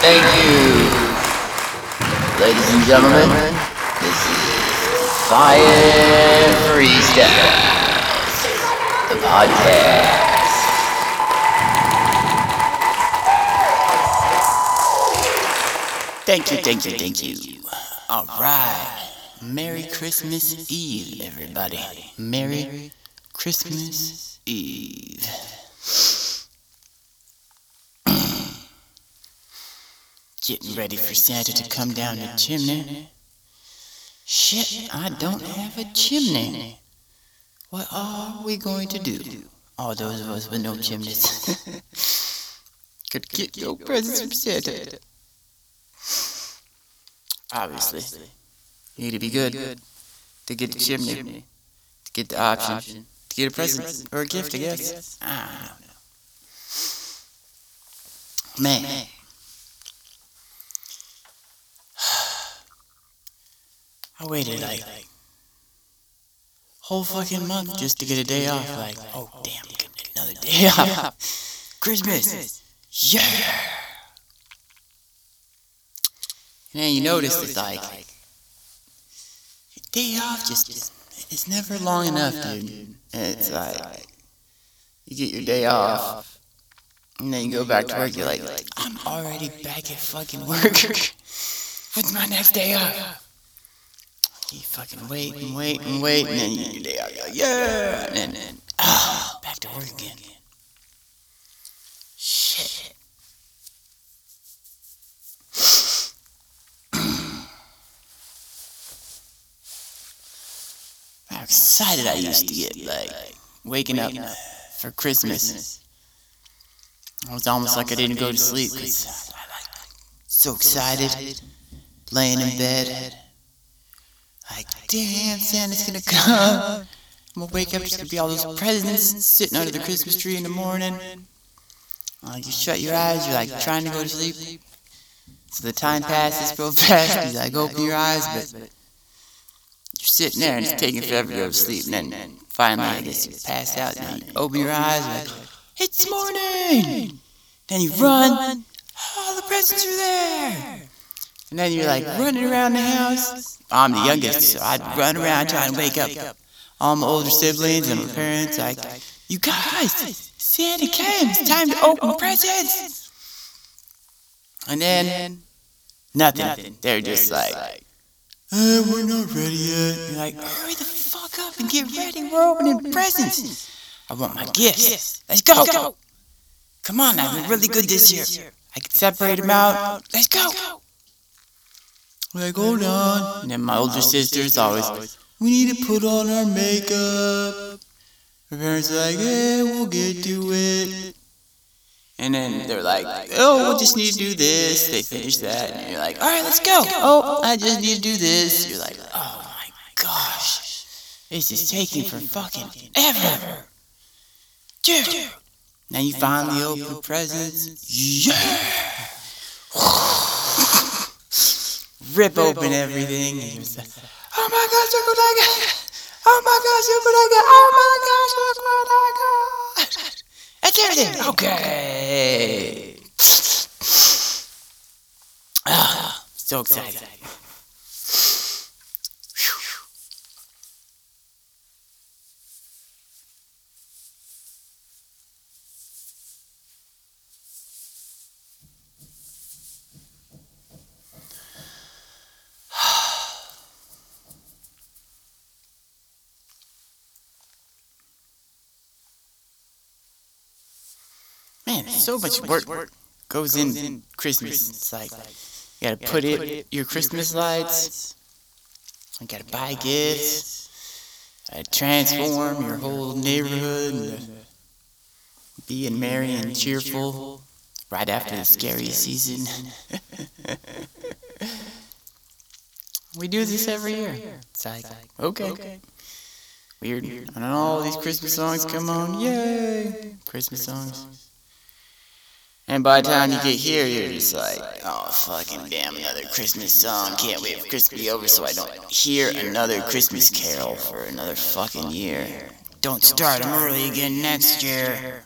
Thank you. Ladies and gentlemen, this is Fire Freestyles, the podcast. Thank you, thank you, thank you. All right. Merry Christmas Eve, everybody. Merry Christmas Eve. Getting ready for Santa to come down the chimney. Shit, I don't have a chimney. What are we going to do? All those of us with no chimneys. Could get no presents from Santa. Obviously, you need to be good to get the chimney, to get the option, to get a present or a gift, I guess. Ah, I don't know. Man. Waited like whole fucking month just to get a day off. Like, oh damn, another day off. Christmas, yeah. And then you notice it's like day off just is it's never long enough, dude. And it's like you get your day off, and then you go back to work. You're like, I'm already back at fucking work. What's my next day off? You fucking wait and wait and wait, and then you get your day off. You're yeah, and then ah, back to work again. Shit. How excited I used to get, like, waking up for Christmas. I was almost like I didn't go to sleep because I like so excited, laying in bed. Like, damn, Santa's gonna come. I'm gonna wake up, there's gonna be all those presents sitting under the Christmas tree in the morning. Like, you shut your eyes, you're like trying to go to sleep. So the time passes real fast, you like open your eyes, but you're sitting there and it's taking forever to go to sleep. And then finally, I guess you pass out and you open your eyes, and like, it's morning! Then you run, all the presents are there! And then you're like running around the house. I'm the youngest, so I'd run around trying to wake up all my older siblings and my parents. Like, you guys, Santa came. It's time to open presents. And then nothing. They're just like, uh, we're not ready yet. You're like, hurry the fuck up and get ready. We're opening presents. I want my gifts. Let's go. Come on, I've been really good this year. I can separate them out. Let's go. Like, hold on. And then my older sister's always, we need to put on our makeup. Her parents are like, yeah, we'll get to it. And then they're like, oh, we just need to do this. They finish that. And you're like, all right, let's go. Oh, I just need to do this. You're like, oh my gosh. This is taking for fucking ever. Dude. Now you finally open presents. Yeah rip open everything. And you say, oh my gosh, look what I got. Oh my gosh, look what I got. Oh my gosh, look what I got. That's everything. Okay. Ah, so excited. So much work goes in Christmas. It's like you gotta put it your Christmas lights. You gotta buy gifts. Gotta transform your whole neighborhood and being merry and cheerful right after the scary season. we do this every year. It's like okay. Weird. And all these Christmas songs come on. Yay! Christmas songs. And by the time you get here, you're just like, oh, fucking damn, another Christmas song. Can't wait for Christmas to be over so I don't hear another Christmas carol for another fucking year. Don't start them early again next year.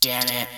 Damn it.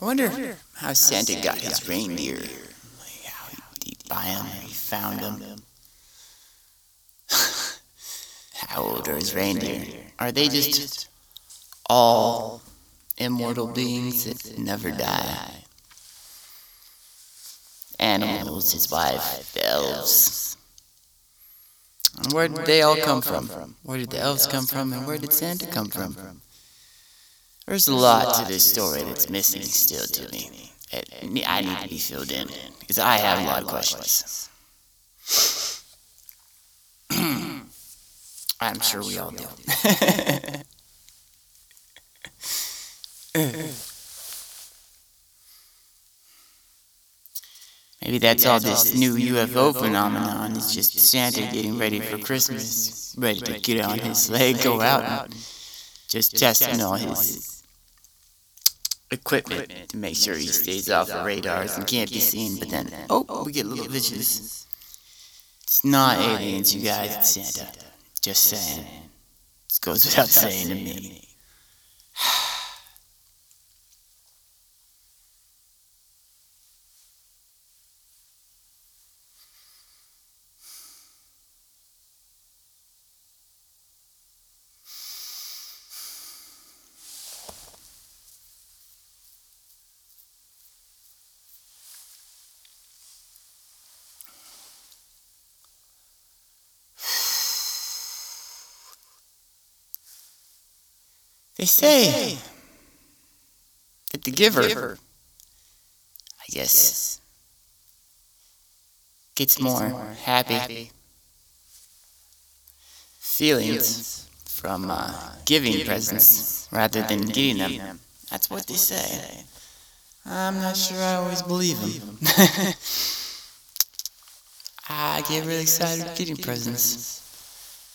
I wonder how Santa got his reindeer. Like how he buy them, he found them. how old are his reindeer? Are they just all immortal beings that never die? Animals, his wife, the elves. And where did they all come from? Where did the elves come from, and where did Santa come from? There's a lot to this story that's missing still to me. I need to be filled in because I have a lot of questions. I'm sure we all do. Maybe that's all this new UFO phenomenon. is just Santa getting ready for Christmas, ready to get on his sleigh, go out, and just testing all his equipment to make sure he stays off the radars and can't be seen. But then, oh, oh, we get little visions. It's not aliens, you guys. It's Santa. Just saying. It goes without saying to me. They say that the giver, I guess, gets more happy feelings from uh, giving presents rather than getting them. That's what they say. I'm not sure I always believe them. I get really excited getting presents.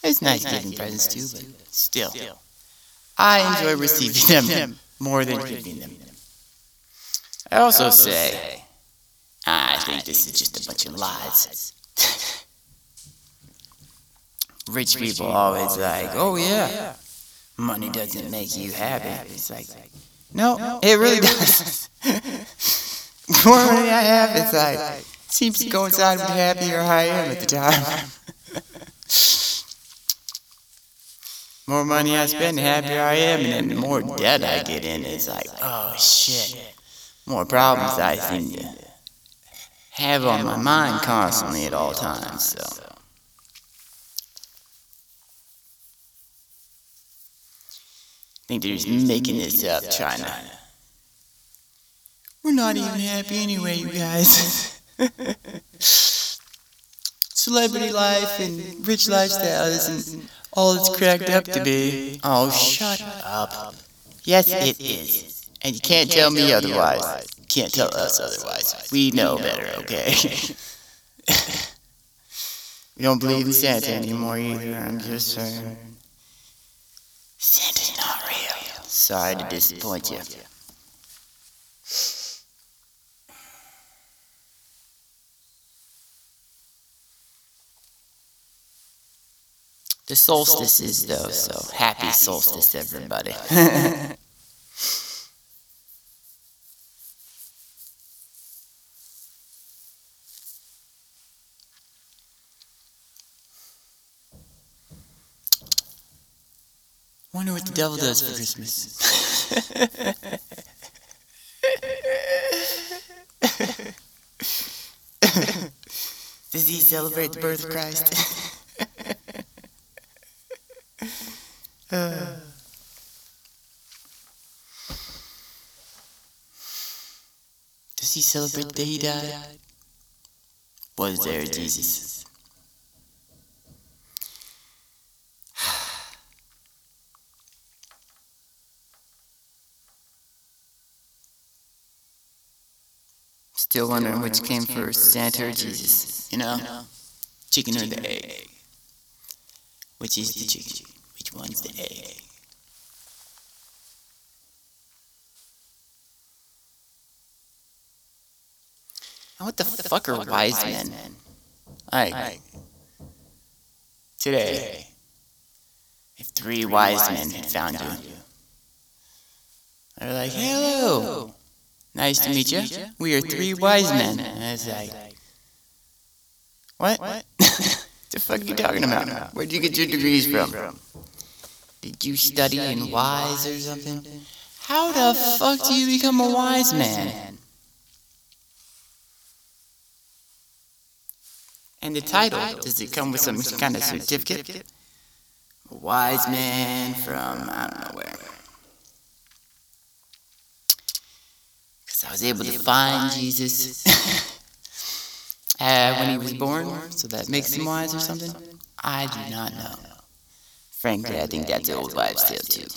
It's nice getting presents too, but still. I enjoy receiving them more than giving them. I also say, I think this is just a bunch of lies. Rich people always like, oh, oh yeah, money doesn't make you happy. It's like, no, it really does. more money I have, it's like, seems to coincide with happier I am at the time. More money I spend, the happier I am, and then the more debt I get in, it's like, oh, oh shit, more problems I seem to have on my mind constantly at all times. So. I think they're just making this up, trying to. We're not even happy anyway, you guys. Celebrity life and rich lifestyle isn't all it's cracked up to be. Oh, oh shut up. Yes, it is. And you can't tell me otherwise. You can't tell us otherwise. We know better, okay? we don't believe in Santa anymore either. I'm just saying. Santa's not real. Sorry to disappoint you. The solstices, though, so happy solstice, everybody. Wonder what the devil does for Christmas. Does he celebrate the birth of Christ? Does he celebrate the day he died? Was there Jesus? Still wondering which came first, Santa or Jesus, you know? Chicken or the egg? Which is the chicken? One's the egg. What the, what the fuck, fuck are wise men? men? Like, today, if three, three wise men had found you, they're like, hello, Nice to meet you. We are three wise men. And I was like, what? What? the fuck are you talking about? Where'd you get your degrees from? Did you study in wise or something? How the fuck do you become a wise man? And the title, does it come with some kind of certificate? A wise man from I don't know where. Because I was able to find Jesus uh, when he was born, so that makes him wise or something. I do not know. Frankly, I think that's an old wives' tale too.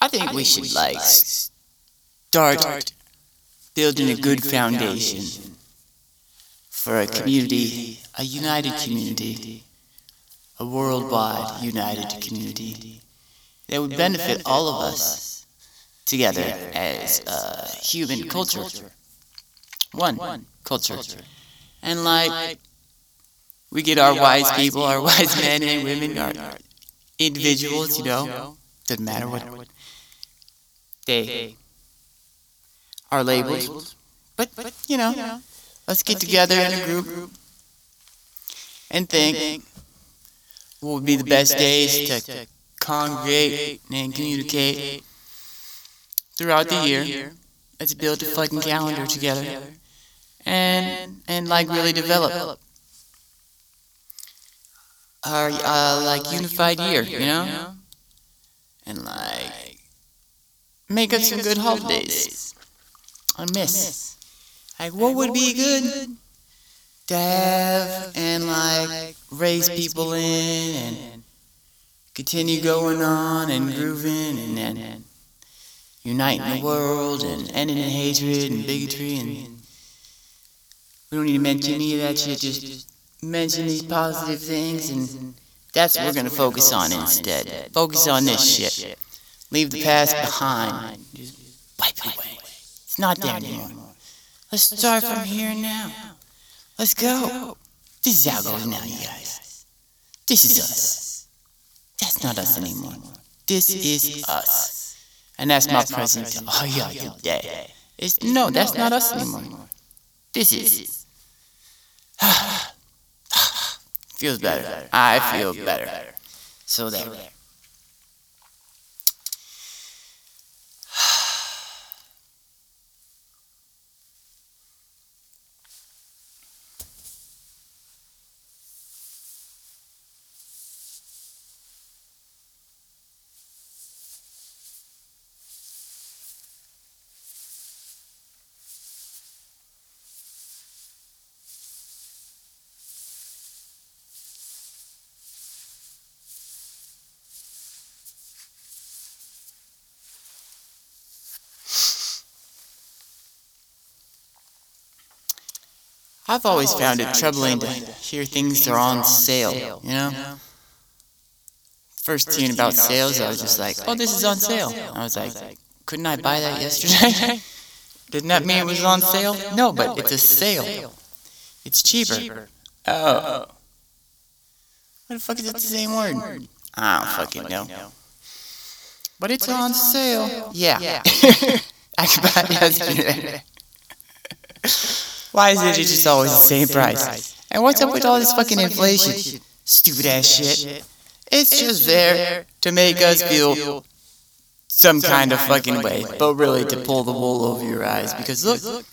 I think we should like start building a good foundation for a community, a united community, a worldwide united community that would benefit all of us together as a human culture. One culture. And like, we get our wise people, our wise men and women, our individuals, you know, doesn't matter what they are labeled. But, you know, let's get together in a group and think what would be the best days to congregate and communicate throughout the year. Let's build a fucking calendar together and and like really develop our uh, like unified year, you know, and like make up some good holidays. I miss. Like, what would be good to have and like raise people in and continue going on and grooving and then uniting the world and ending in hatred and bigotry and we don't need to mention any of that shit. Just mention these positive things and that's what we're gonna focus on instead. Focus on this shit. Leave the past behind. Just wipe it away. It's not there anymore. Let's start from here now. Let's go. This is how it goes now, you guys. This is us. That's not us anymore. This is us. And that's my present to all y'all today. It's, no, that's not us anymore. This is. Feels better. better. I feel better. better. So there. I've always found it troubling to hear things are on sale, you know? First hearing about sales, I was just like, oh, oh this is on sale. I was like, couldn't I buy that yesterday? Didn't that mean it was on sale? No, but it's a sale. It's cheaper. Oh. What the fuck is it the same word? I don't fucking know. But it's on sale. Yeah. I could buy it yesterday. Why is it just always the same price? And what's up with all this fucking inflation? Stupid ass shit. It's just there to make us feel some kind of fucking way, but really to pull the wool over your eyes. Because look,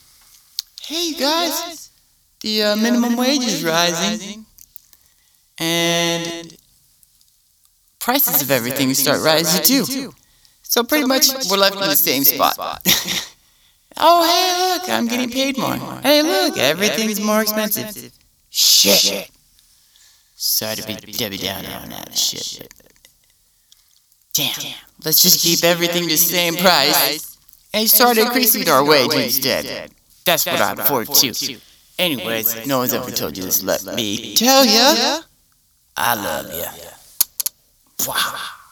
hey guys, the uh, minimum wage is rising, and prices of everything start rising too. So pretty much we're left in the same spot. Oh, hey, look, I'm getting paid more. Hey, look, everything's more expensive. Shit. Sorry to be Debbie Downer on that shit. Damn. Let's just keep everything the same price and start increasing our wage instead. That's what I'm for, too. Anyways, no one's ever told you this. Let me tell ya. I love ya. Wow.